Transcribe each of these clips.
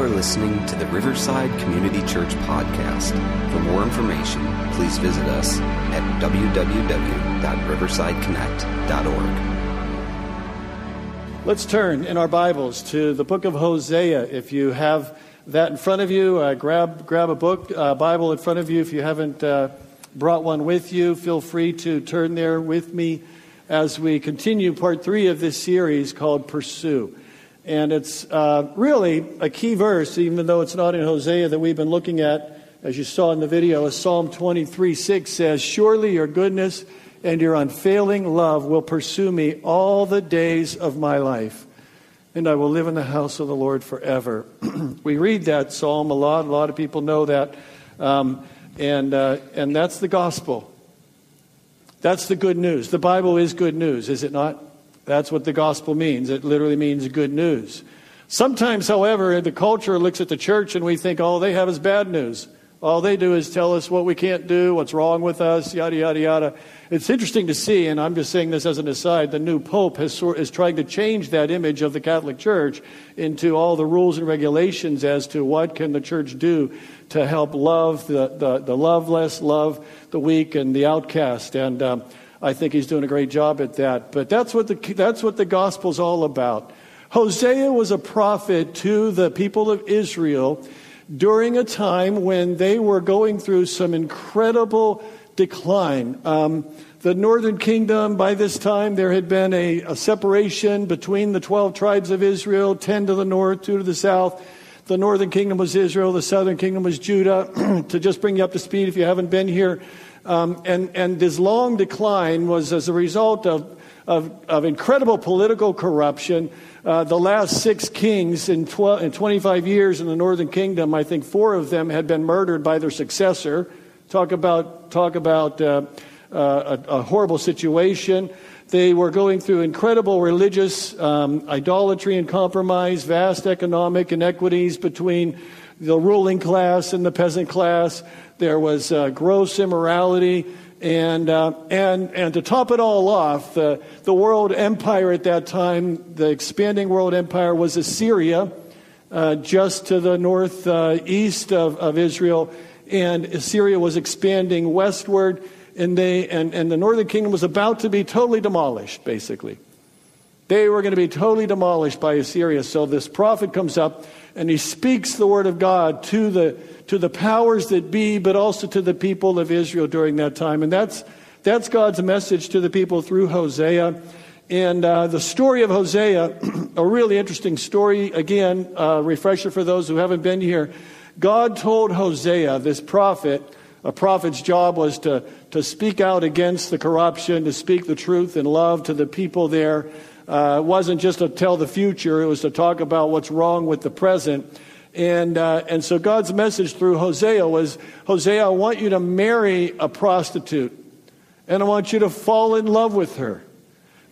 are listening to the Riverside Community Church podcast. For more information, please visit us at www.riversideconnect.org. Let's turn in our Bibles to the book of Hosea. If you have that in front of you, uh, grab, grab a book, uh, Bible in front of you. If you haven't uh, brought one with you, feel free to turn there with me as we continue part three of this series called Pursue. And it's uh, really a key verse, even though it's not in Hosea that we've been looking at, as you saw in the video, Psalm 23 6 says, Surely your goodness and your unfailing love will pursue me all the days of my life, and I will live in the house of the Lord forever. we read that psalm a lot. A lot of people know that. Um, and, uh, and that's the gospel. That's the good news. The Bible is good news, is it not? That's what the gospel means. It literally means good news. Sometimes, however, the culture looks at the church and we think all they have is bad news. All they do is tell us what we can't do, what's wrong with us, yada, yada, yada. It's interesting to see, and I'm just saying this as an aside, the new Pope has, is trying to change that image of the Catholic Church into all the rules and regulations as to what can the church do to help love the, the, the loveless, love the weak and the outcast. And um, I think he's doing a great job at that. But that's what the, that's what the gospel's all about. Hosea was a prophet to the people of Israel during a time when they were going through some incredible decline. Um, the northern kingdom, by this time, there had been a, a, separation between the 12 tribes of Israel 10 to the north, 2 to the south. The northern kingdom was Israel, the southern kingdom was Judah. to just bring you up to speed, if you haven't been here, um, and, and this long decline was as a result of, of, of incredible political corruption. Uh, the last six kings in, 12, in 25 years in the northern kingdom, I think four of them had been murdered by their successor. Talk about, talk about uh, uh, a, a, horrible situation. They were going through incredible religious um, idolatry and compromise, vast economic inequities between the ruling class and the peasant class. There was uh, gross immorality. And, uh, and, and to top it all off, the, the world empire at that time, the expanding world empire, was Assyria, uh, just to the northeast uh, of, of Israel. And Assyria was expanding westward, and, they, and, and the northern kingdom was about to be totally demolished, basically. They were going to be totally demolished by Assyria. So this prophet comes up and he speaks the word of God to the, to the powers that be, but also to the people of Israel during that time. And that's, that's God's message to the people through Hosea. And uh, the story of Hosea, a really interesting story. Again, uh, refresher for those who haven't been here. God told Hosea, this prophet, a prophet's job was to, to speak out against the corruption, to speak the truth in love to the people there uh, wasn't just to tell the future, it was to talk about what's wrong with the present. And, uh, and so God's message through Hosea was Hosea, I want you to marry a prostitute, and I want you to fall in love with her.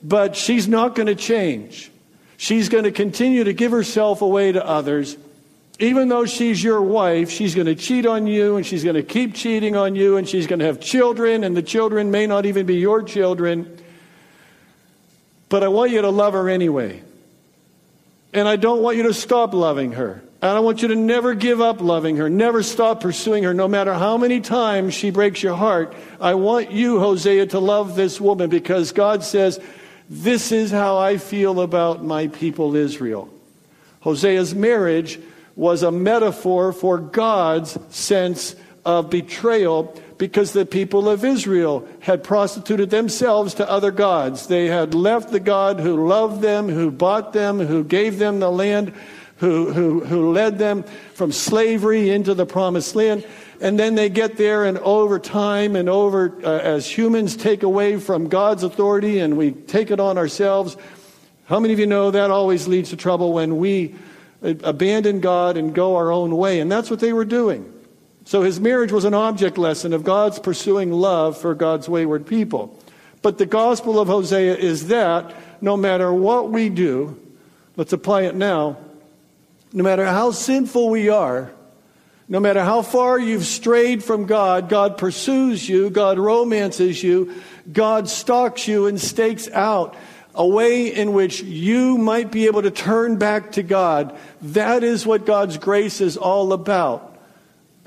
But she's not going to change. She's going to continue to give herself away to others. Even though she's your wife, she's going to cheat on you and she's going to keep cheating on you and she's going to have children, and the children may not even be your children. But I want you to love her anyway. And I don't want you to stop loving her. And I want you to never give up loving her, never stop pursuing her, no matter how many times she breaks your heart. I want you, Hosea, to love this woman because God says, This is how I feel about my people Israel. Hosea's marriage was a metaphor for God's sense of betrayal because the people of Israel had prostituted themselves to other gods. They had left the God who loved them, who bought them, who gave them the land, who, who, who led them from slavery into the promised land. And then they get there, and over time and over, uh, as humans take away from God's authority and we take it on ourselves, how many of you know that always leads to trouble when we abandon God and go our own way? And that's what they were doing. So his marriage was an object lesson of God's pursuing love for God's wayward people. But the gospel of Hosea is that no matter what we do, let's apply it now, no matter how sinful we are, no matter how far you've strayed from God, God pursues you, God romances you, God stalks you and stakes out a way in which you might be able to turn back to God. That is what God's grace is all about.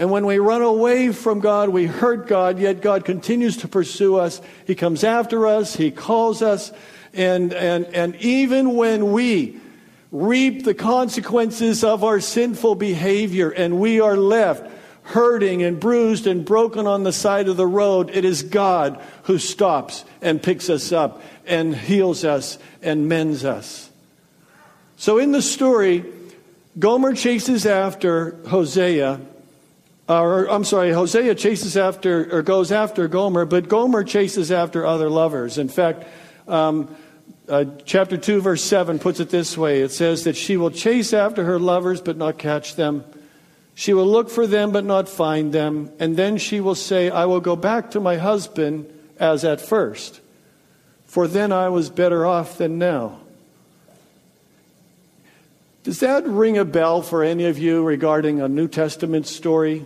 And when we run away from God, we hurt God, yet God continues to pursue us. He comes after us, He calls us, and, and, and even when we reap the consequences of our sinful behavior and we are left hurting and bruised and broken on the side of the road, it is God who stops and picks us up and heals us and mends us. So in the story, Gomer chases after Hosea or I'm sorry, Hosea chases after or goes after Gomer, but Gomer chases after other lovers. In fact, um, uh, chapter 2, verse 7 puts it this way it says that she will chase after her lovers but not catch them. She will look for them but not find them. And then she will say, I will go back to my husband as at first, for then I was better off than now. Does that ring a bell for any of you regarding a New Testament story?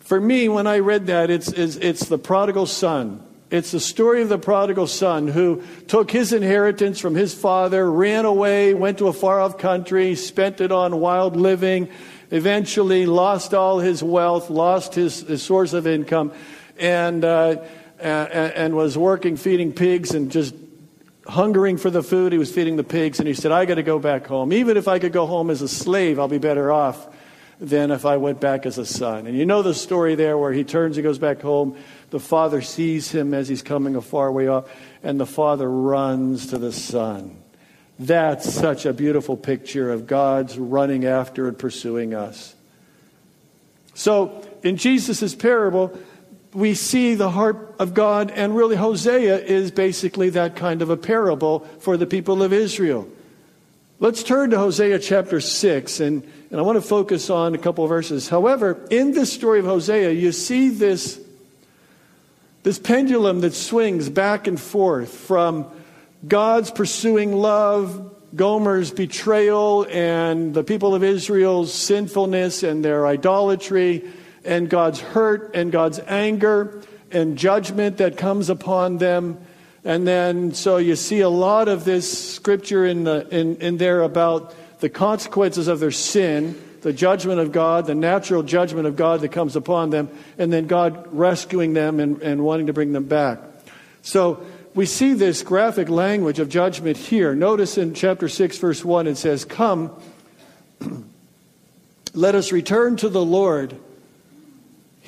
For me, when I read that, it's, it's, it's, the prodigal son. It's the story of the prodigal son who took his inheritance from his father, ran away, went to a far off country, spent it on wild living, eventually lost all his wealth, lost his, his source of income, and, uh, and, and was working feeding pigs and just hungering for the food. He was feeding the pigs, and he said, I got to go back home. Even if I could go home as a slave, I'll be better off than if I went back as a son. And you know the story there where he turns, he goes back home. The father sees him as he's coming a far way off, and the father runs to the son. That's such a beautiful picture of God's running after and pursuing us. So, in Jesus' parable, we see the heart of God, and really, Hosea is basically that kind of a parable for the people of Israel. Let's turn to Hosea chapter 6, and, and I want to focus on a couple verses. However, in this story of Hosea, you see this, this pendulum that swings back and forth from God's pursuing love, Gomer's betrayal, and the people of Israel's sinfulness and their idolatry, and God's hurt and God's anger and judgment that comes upon them. And then, so you see a lot of this scripture in, the, in, in there about the consequences of their sin, the judgment of God, the natural judgment of God that comes upon them, and then God rescuing them and, and wanting to bring them back. So we see this graphic language of judgment here. Notice in chapter 6, verse 1, it says, Come, let us return to the Lord.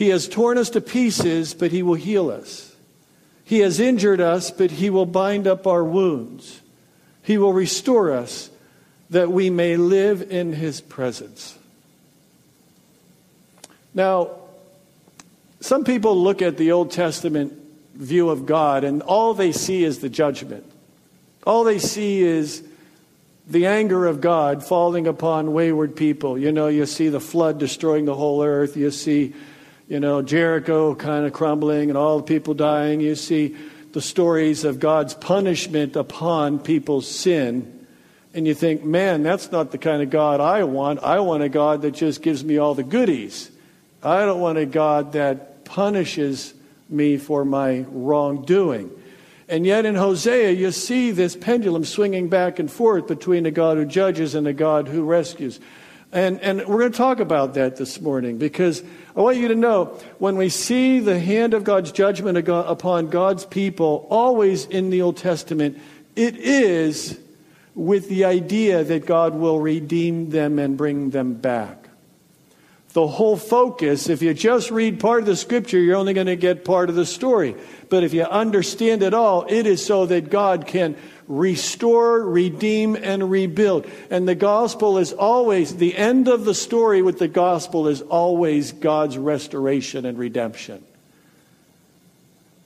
He has torn us to pieces, but he will heal us. He has injured us, but He will bind up our wounds. He will restore us that we may live in His presence. Now, some people look at the Old Testament view of God and all they see is the judgment. All they see is the anger of God falling upon wayward people. You know, you see the flood destroying the whole earth. You see you know, Jericho kind of crumbling and all the people dying. You see the stories of God's punishment upon people's sin. And you think, man, that's not the kind of God I want. I want a God that just gives me all the goodies. I don't want a God that punishes me for my wrongdoing. And yet in Hosea, you see this pendulum swinging back and forth between a God who judges and a God who rescues. And, and we're going to talk about that this morning because I want you to know when we see the hand of God's judgment upon God's people, always in the Old Testament, it is with the idea that God will redeem them and bring them back. The whole focus, if you just read part of the scripture, you're only going to get part of the story. But if you understand it all, it is so that God can restore, redeem, and rebuild. And the gospel is always, the end of the story with the gospel is always God's restoration and redemption.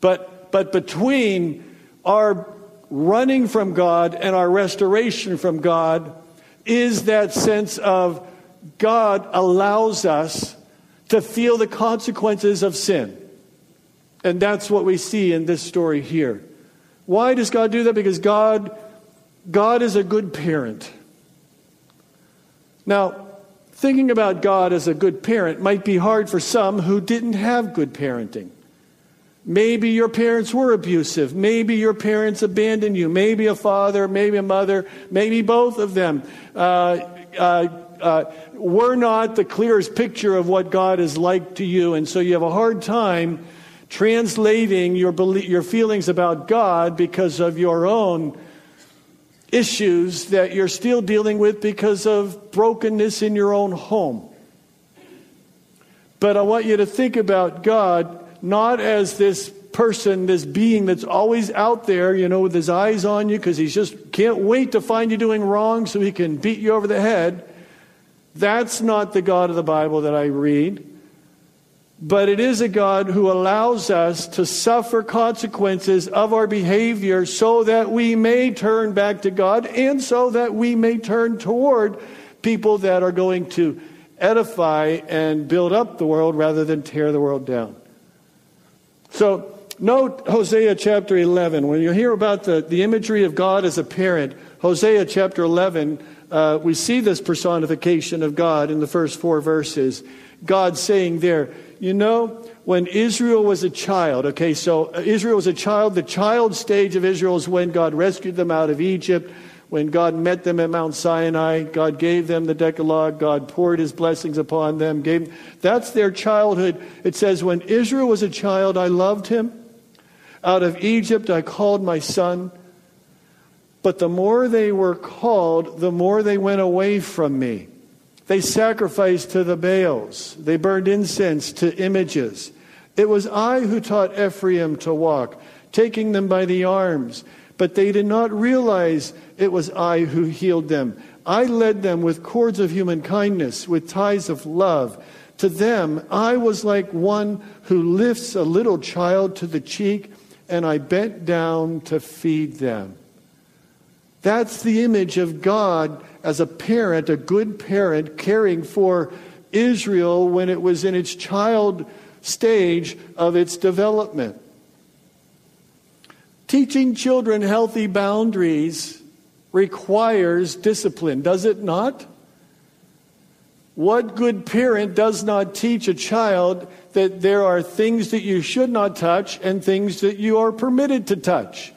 But, but between our running from God and our restoration from God is that sense of God allows us to feel the consequences of sin. And that's what we see in this story here. Why does God do that? Because God, God is a good parent. Now, thinking about God as a good parent might be hard for some who didn't have good parenting. Maybe your parents were abusive. Maybe your parents abandoned you. Maybe a father, maybe a mother, maybe both of them uh, uh, uh, were not the clearest picture of what God is like to you. And so you have a hard time translating your, belief, your feelings about God because of your own issues that you're still dealing with because of brokenness in your own home. But I want you to think about God not as this person, this being that's always out there, you know, with his eyes on you because he just can't wait to find you doing wrong so he can beat you over the head. That's not the God of the Bible that I read. But it is a God who allows us to suffer consequences of our behavior so that we may turn back to God and so that we may turn toward people that are going to edify and build up the world rather than tear the world down. So, note Hosea chapter 11. When you hear about the, the imagery of God as a parent, Hosea chapter 11, uh, we see this personification of God in the first four verses. God saying there, you know, when Israel was a child, okay, so Israel was a child. The child stage of Israel is when God rescued them out of Egypt, when God met them at Mount Sinai, God gave them the Decalogue, God poured his blessings upon them. Gave, that's their childhood. It says, When Israel was a child, I loved him. Out of Egypt, I called my son. But the more they were called, the more they went away from me. They sacrificed to the Baals, they burned incense to images. It was I who taught Ephraim to walk, taking them by the arms. But they did not realize it was I who healed them. I led them with cords of human kindness, with ties of love. To them, I was like one who lifts a little child to the cheek, and I bent down to feed them. That's the image of God as a parent, a good parent, caring for Israel when it was in its child stage of its development. Teaching children healthy boundaries requires discipline, does it not? What good parent does not teach a child that there are things that you should not touch and things that you are permitted to touch?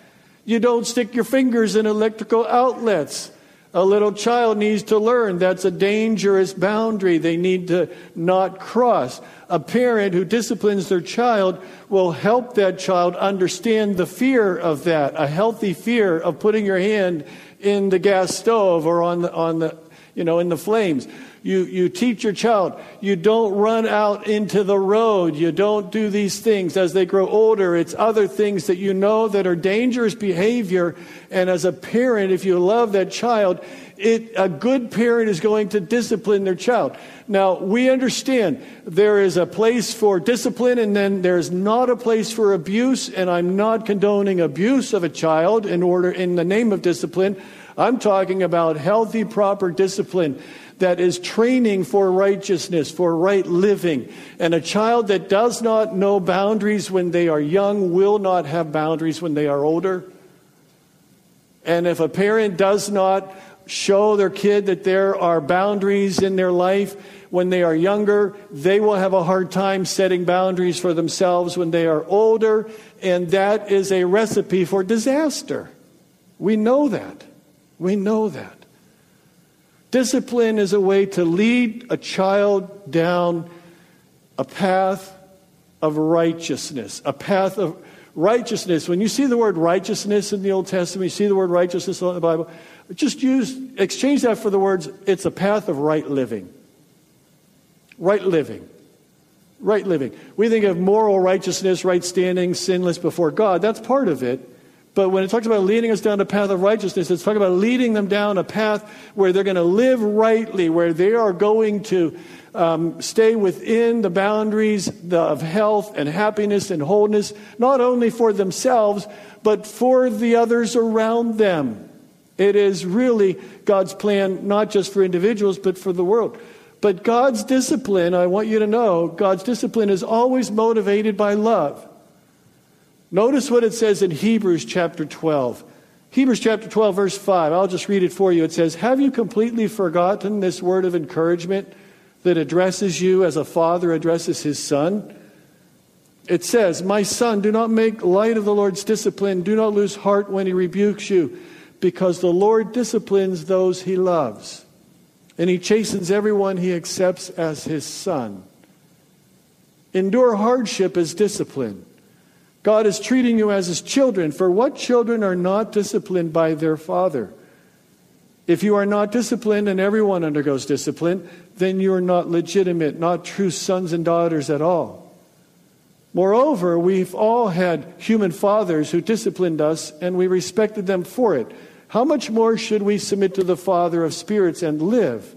You don't stick your fingers in electrical outlets. A little child needs to learn that's a dangerous boundary they need to not cross. A parent who disciplines their child will help that child understand the fear of that, a healthy fear of putting your hand in the gas stove or on the, on the you know, in the flames. You, you teach your child. You don't run out into the road. You don't do these things. As they grow older, it's other things that you know that are dangerous behavior. And as a parent, if you love that child, it, a good parent is going to discipline their child. Now, we understand there is a place for discipline and then there's not a place for abuse, and I'm not condoning abuse of a child in order, in the name of discipline. I'm talking about healthy, proper discipline that is training for righteousness, for right living. And a child that does not know boundaries when they are young will not have boundaries when they are older. And if a parent does not show their kid that there are boundaries in their life when they are younger, they will have a hard time setting boundaries for themselves when they are older. And that is a recipe for disaster. We know that. We know that. Discipline is a way to lead a child down a path of righteousness, a path of righteousness. When you see the word righteousness in the Old Testament, you see the word righteousness in the Bible, just use, exchange that for the words, it's a path of right living. Right living. Right living. We think of moral righteousness, right standing, sinless before God. That's part of it. But when it talks about leading us down a path of righteousness, it's talking about leading them down a path where they're going to live rightly, where they are going to um, stay within the boundaries of health and happiness and wholeness, not only for themselves, but for the others around them. It is really God's plan, not just for individuals, but for the world. But God's discipline, I want you to know, God's discipline is always motivated by love. Notice what it says in Hebrews chapter 12. Hebrews chapter 12, verse 5. I'll just read it for you. It says, Have you completely forgotten this word of encouragement that addresses you as a father addresses his son? it says, My son, do not make light of the Lord's discipline. Do not lose heart when he rebukes you, because the Lord disciplines those he loves, and he chastens everyone he accepts as his son. Endure hardship as discipline. God is treating you as his children, for what children are not disciplined by their father? If you are not disciplined, and everyone undergoes discipline, then you are not legitimate, not true sons and daughters at all. Moreover, we've all had human fathers who disciplined us, and we respected them for it. How much more should we submit to the Father of spirits and live?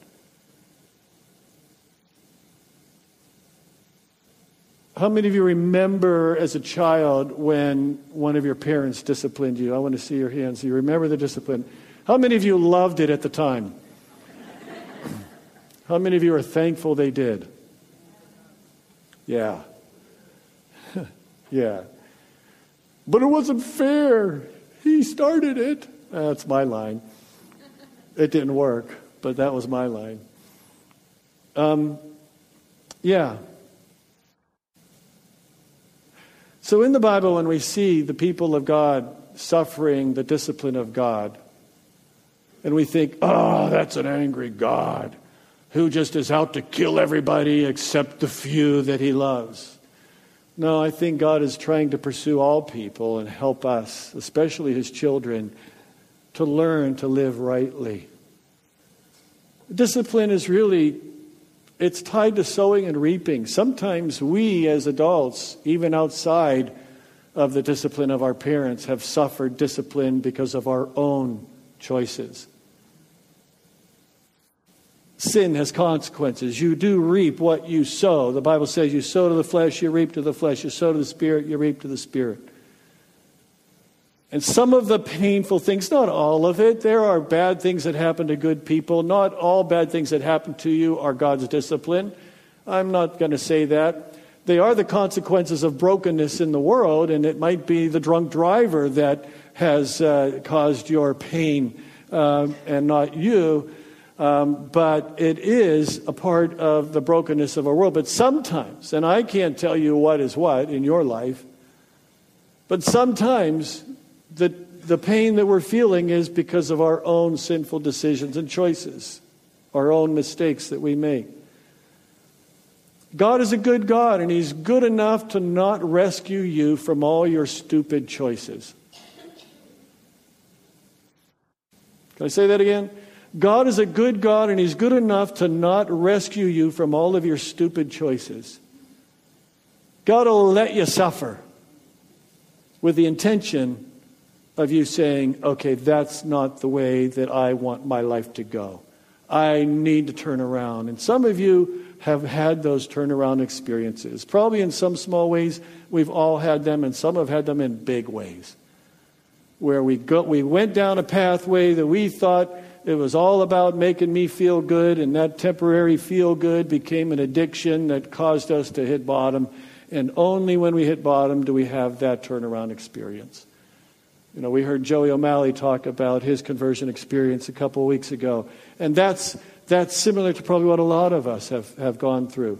How many of you remember as a child when one of your parents disciplined you? I want to see your hands. You remember the discipline. How many of you loved it at the time? How many of you are thankful they did? Yeah. yeah. But it wasn't fair. He started it. That's my line. It didn't work, but that was my line. Um, yeah. So in the Bible, when we see the people of God suffering the discipline of God, and we think, oh, that's an angry God who just is out to kill everybody except the few that he loves. No, I think God is trying to pursue all people and help us, especially his children, to learn to live rightly. Discipline is really it's tied to sowing and reaping. Sometimes we as adults, even outside of the discipline of our parents, have suffered discipline because of our own choices. Sin has consequences. You do reap what you sow. The Bible says you sow to the flesh, you reap to the flesh. You sow to the spirit, you reap to the spirit. And some of the painful things, not all of it, there are bad things that happen to good people. Not all bad things that happen to you are God's discipline. I'm not going to say that. They are the consequences of brokenness in the world, and it might be the drunk driver that has uh, caused your pain uh, and not you. Um, but it is a part of the brokenness of our world. But sometimes, and I can't tell you what is what in your life, but sometimes the, the pain that we're feeling is because of our own sinful decisions and choices, our own mistakes that we make. God is a good God, and He's good enough to not rescue you from all your stupid choices. Can I say that again? God is a good God, and He's good enough to not rescue you from all of your stupid choices. God will let you suffer with the intention of you saying, okay, that's not the way that I want my life to go. I need to turn around. And some of you have had those turnaround experiences. Probably in some small ways, we've all had them, and some have had them in big ways. Where we, go, we went down a pathway that we thought it was all about making me feel good, and that temporary feel good became an addiction that caused us to hit bottom. And only when we hit bottom do we have that turnaround experience. You know, we heard Joey O'Malley talk about his conversion experience a couple of weeks ago. And that's, that's similar to probably what a lot of us have, have gone through.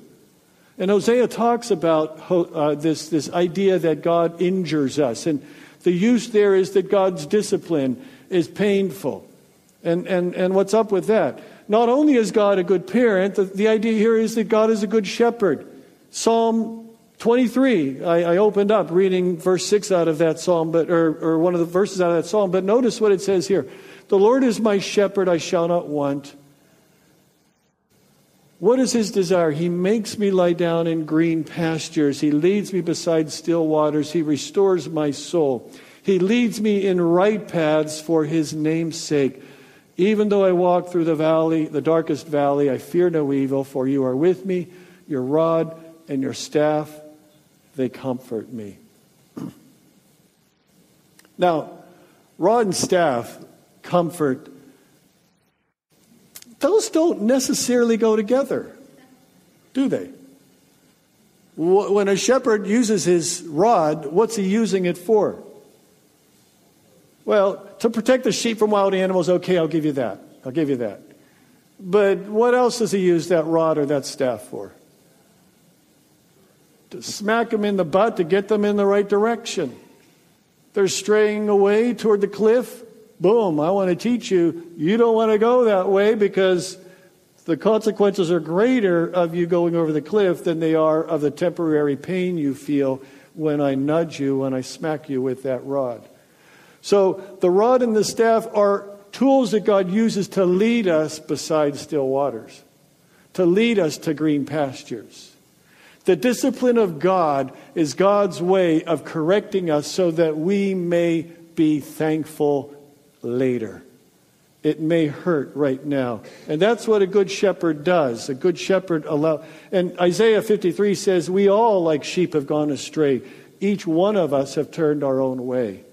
And Hosea talks about uh, this, this idea that God injures us. And the use there is that God's discipline is painful. And, and, and what's up with that? Not only is God a good parent, the, the idea here is that God is a good shepherd. Psalm 23, I, I, opened up reading verse 6 out of that psalm, but, or, or one of the verses out of that psalm, but notice what it says here The Lord is my shepherd, I shall not want. What is his desire? He makes me lie down in green pastures. He leads me beside still waters. He restores my soul. He leads me in right paths for his name's sake. Even though I walk through the valley, the darkest valley, I fear no evil, for you are with me. Your rod and your staff, they comfort me. now, rod and staff comfort Those don't necessarily go together, do they? When a shepherd uses his rod, what's he using it for? Well, to protect the sheep from wild animals, okay, I'll give you that. I'll give you that. But what else does he use that rod or that staff for? To smack them in the butt to get them in the right direction. They're straying away toward the cliff. Boom, I want to teach you. You don't want to go that way because the consequences are greater of you going over the cliff than they are of the temporary pain you feel when I nudge you, when I smack you with that rod. So the rod and the staff are tools that God uses to lead us beside still waters, to lead us to green pastures. The discipline of God is God's way of correcting us so that we may be thankful later. It may hurt right now. And that's what a good shepherd does. A good shepherd allows. and Isaiah 53 says, We all like sheep have gone astray. Each one of us have turned our own way.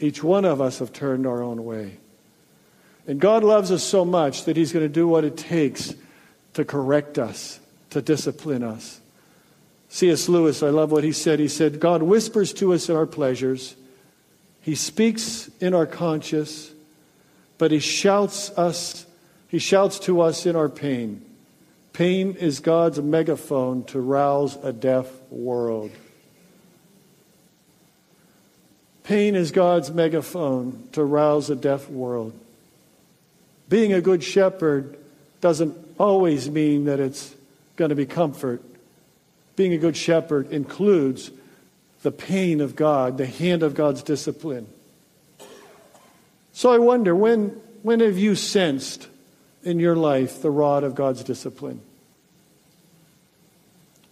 Each one of us have turned our own way. And God loves us so much that He's going to do what it takes to correct us, to discipline us. C.S. Lewis, I love what he said. He said, God whispers to us in our pleasures, He speaks in our conscience, but He shouts us, He shouts to us in our pain. Pain is God's megaphone to rouse a deaf world. Pain is God's megaphone to rouse a deaf world. Being a good shepherd doesn't always mean that it's going to be comfort. Being a good shepherd includes the pain of God, the hand of God's discipline. So I wonder when, when have you sensed in your life the rod of God's discipline?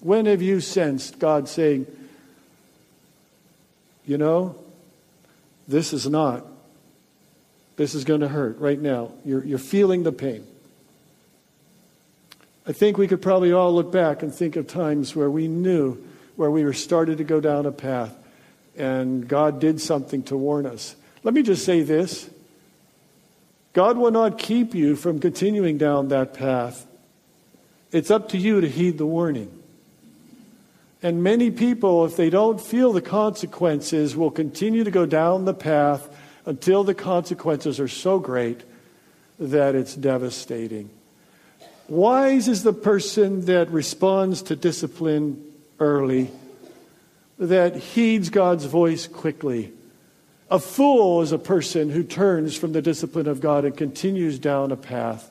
When have you sensed God saying, you know, this is not. This is going to hurt right now. You're, you're feeling the pain. I think we could probably all look back and think of times where we knew where we were started to go down a path and God did something to warn us. Let me just say this God will not keep you from continuing down that path. It's up to you to heed the warning. And many people, if they don't feel the consequences, will continue to go down the path until the consequences are so great that it's devastating. Wise is the person that responds to discipline early, that heeds God's voice quickly. A fool is a person who turns from the discipline of God and continues down a path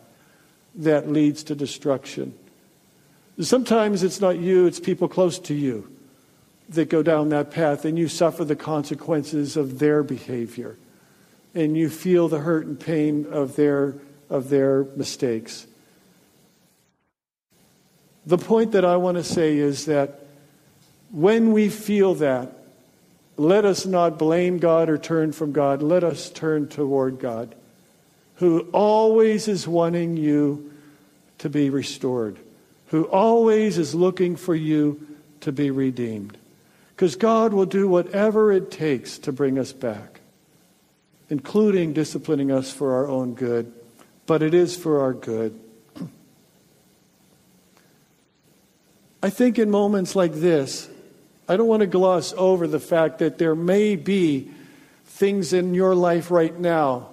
that leads to destruction. Sometimes it's not you, it's people close to you that go down that path, and you suffer the consequences of their behavior. And you feel the hurt and pain of their, of their mistakes. The point that I want to say is that when we feel that, let us not blame God or turn from God. Let us turn toward God, who always is wanting you to be restored who always is looking for you to be redeemed. Because God will do whatever it takes to bring us back, including disciplining us for our own good, but it is for our good. I think in moments like this, I don't want to gloss over the fact that there may be things in your life right now,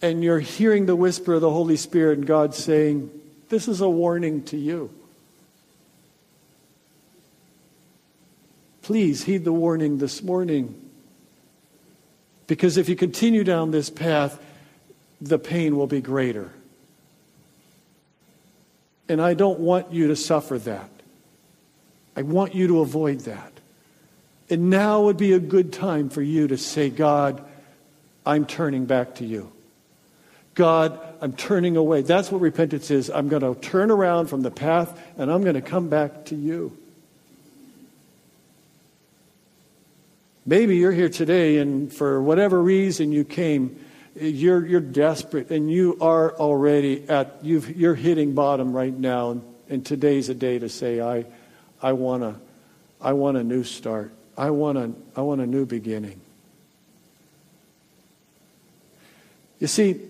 and you're hearing the whisper of the Holy Spirit and God saying, this is a warning to you. Please heed the warning this morning. Because if you continue down this path, the pain will be greater. And I don't want you to suffer that. I want you to avoid that. And now would be a good time for you to say, God, I'm turning back to you. God, I'm turning away. That's what repentance is. I'm going to turn around from the path and I'm going to come back to you. Maybe you're here today and for whatever reason you came, you're, you're desperate and you are already at, you've, you're hitting bottom right now. And, and today's a day to say, I, I, want a, I want a new start. I want a, I want a new beginning. You see,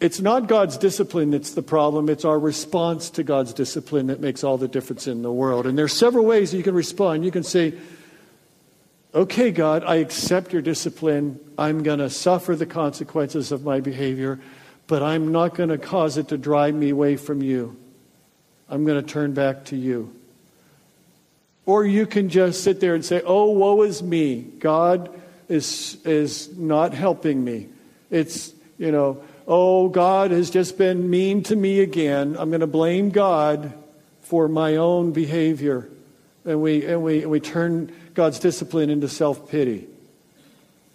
it's not God's discipline that's the problem, it's our response to God's discipline that makes all the difference in the world. And there's several ways you can respond. You can say, Okay, God, I accept your discipline. I'm going to suffer the consequences of my behavior, but I'm not going to cause it to drive me away from you. I'm going to turn back to you. Or you can just sit there and say, Oh, woe is me. God is, is not helping me. It's, you know, oh, God has just been mean to me again. I'm going to blame God for my own behavior. And we, and we, and we turn God's discipline into self pity.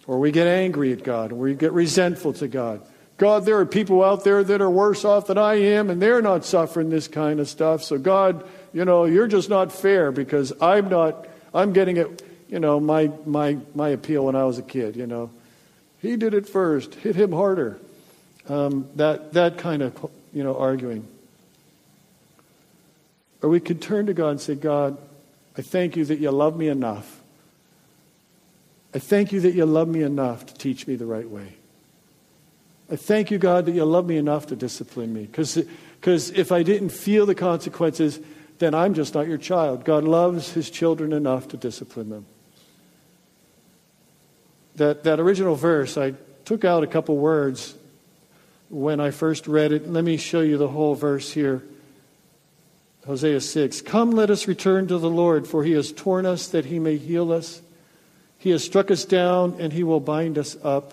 Or we get angry at God, or we get resentful to God. God, there are people out there that are worse off than I am, and they're not suffering this kind of stuff. So, God, you know, you're just not fair because I'm not, I'm getting it, you know, my, my, my appeal when I was a kid, you know. He did it first, hit him harder. Um, that, that kind of, you know, arguing. Or we could turn to God and say, God, I thank you that you love me enough. I thank you that you love me enough to teach me the right way. I thank you, God, that you love me enough to discipline me. Because if I didn't feel the consequences, then I'm just not your child. God loves his children enough to discipline them. That, that original verse, I took out a couple words when I first read it. Let me show you the whole verse here. Hosea 6. Come, let us return to the Lord, for he has torn us that he may heal us. He has struck us down, and he will bind us up.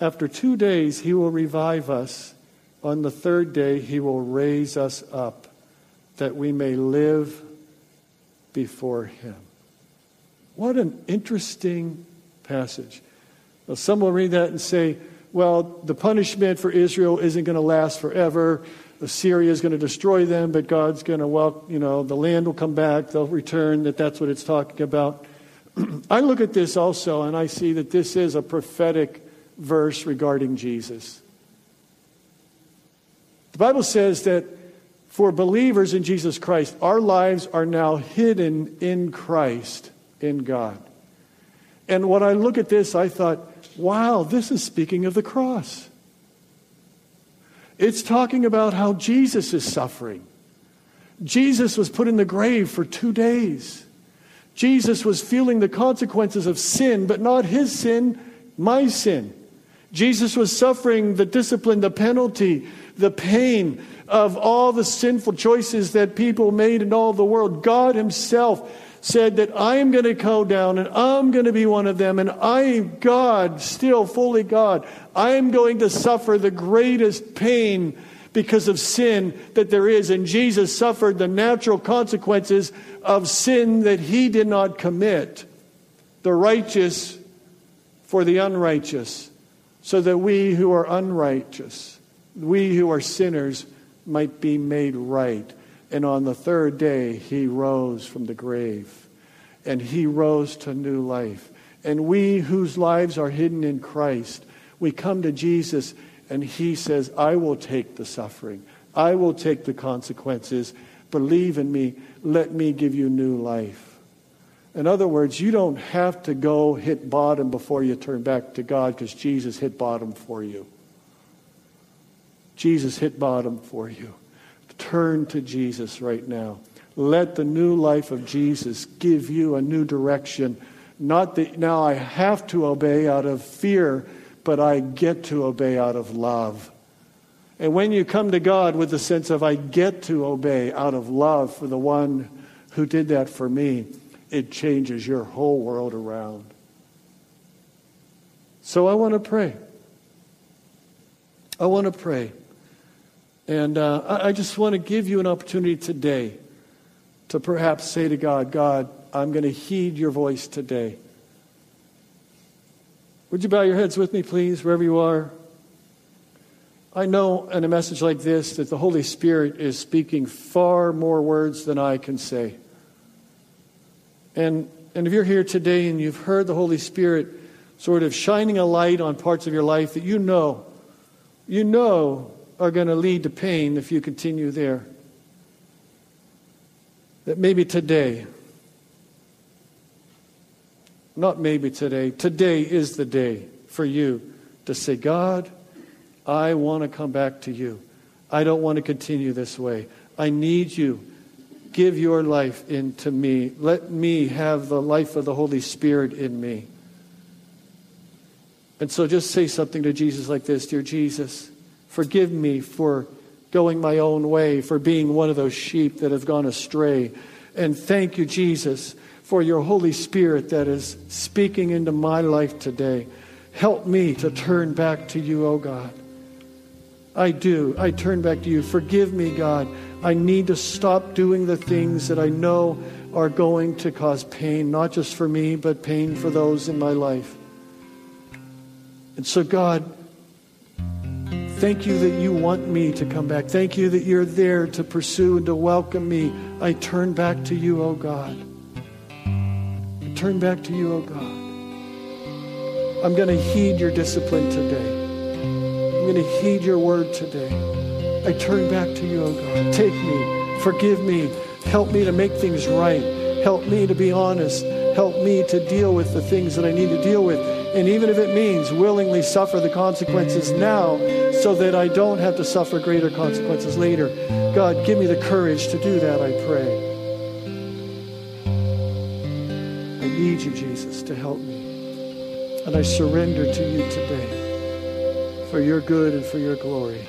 After two days, he will revive us. On the third day, he will raise us up, that we may live before him. What an interesting passage. Now, some will read that and say, well, the punishment for Israel isn't going to last forever. Assyria is going to destroy them, but God's going to, well, you know, the land will come back, they'll return, that that's what it's talking about. I look at this also and I see that this is a prophetic verse regarding Jesus. The Bible says that for believers in Jesus Christ, our lives are now hidden in Christ, in God. And when I look at this, I thought, wow, this is speaking of the cross. It's talking about how Jesus is suffering. Jesus was put in the grave for two days. Jesus was feeling the consequences of sin, but not his sin, my sin. Jesus was suffering the discipline, the penalty, the pain of all the sinful choices that people made in all the world. God Himself said that I am going to go down and I'm going to be one of them, and I am God, still fully God. I am going to suffer the greatest pain because of sin that there is. And Jesus suffered the natural consequences of sin that he did not commit, the righteous for the unrighteous, so that we who are unrighteous, we who are sinners, might be made right. And on the third day, he rose from the grave. And he rose to new life. And we whose lives are hidden in Christ, we come to Jesus and he says, I will take the suffering. I will take the consequences. Believe in me. Let me give you new life. In other words, you don't have to go hit bottom before you turn back to God because Jesus hit bottom for you. Jesus hit bottom for you. Turn to Jesus right now. Let the new life of Jesus give you a new direction. Not that now I have to obey out of fear, but I get to obey out of love. And when you come to God with the sense of, I get to obey out of love for the one who did that for me, it changes your whole world around. So I want to pray. I want to pray. And uh, I, I just want to give you an opportunity today to perhaps say to God, God, I'm going to heed your voice today. Would you bow your heads with me, please, wherever you are? I know in a message like this that the Holy Spirit is speaking far more words than I can say. And, and if you're here today and you've heard the Holy Spirit sort of shining a light on parts of your life that you know, you know are going to lead to pain if you continue there. That maybe today, not maybe today, today is the day for you to say, God, I want to come back to you. I don't want to continue this way. I need you. Give your life into me. Let me have the life of the Holy Spirit in me. And so just say something to Jesus like this Dear Jesus, forgive me for going my own way, for being one of those sheep that have gone astray. And thank you, Jesus, for your Holy Spirit that is speaking into my life today. Help me to turn back to you, oh God. I do. I turn back to you. Forgive me, God. I need to stop doing the things that I know are going to cause pain, not just for me, but pain for those in my life. And so, God, thank you that you want me to come back. Thank you that you're there to pursue and to welcome me. I turn back to you, oh God. I turn back to you, oh God. I'm going to heed your discipline today. I'm going to heed your word today. I turn back to you, oh God. Take me, forgive me, help me to make things right, help me to be honest, help me to deal with the things that I need to deal with. And even if it means willingly suffer the consequences now so that I don't have to suffer greater consequences later, God, give me the courage to do that, I pray. I need you, Jesus, to help me. And I surrender to you today for your good and for your glory.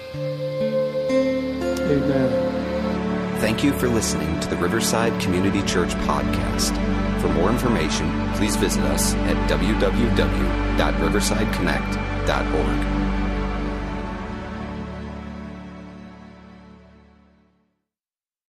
Amen. Thank you for listening to the Riverside Community Church podcast. For more information, please visit us at www.riversideconnect.org.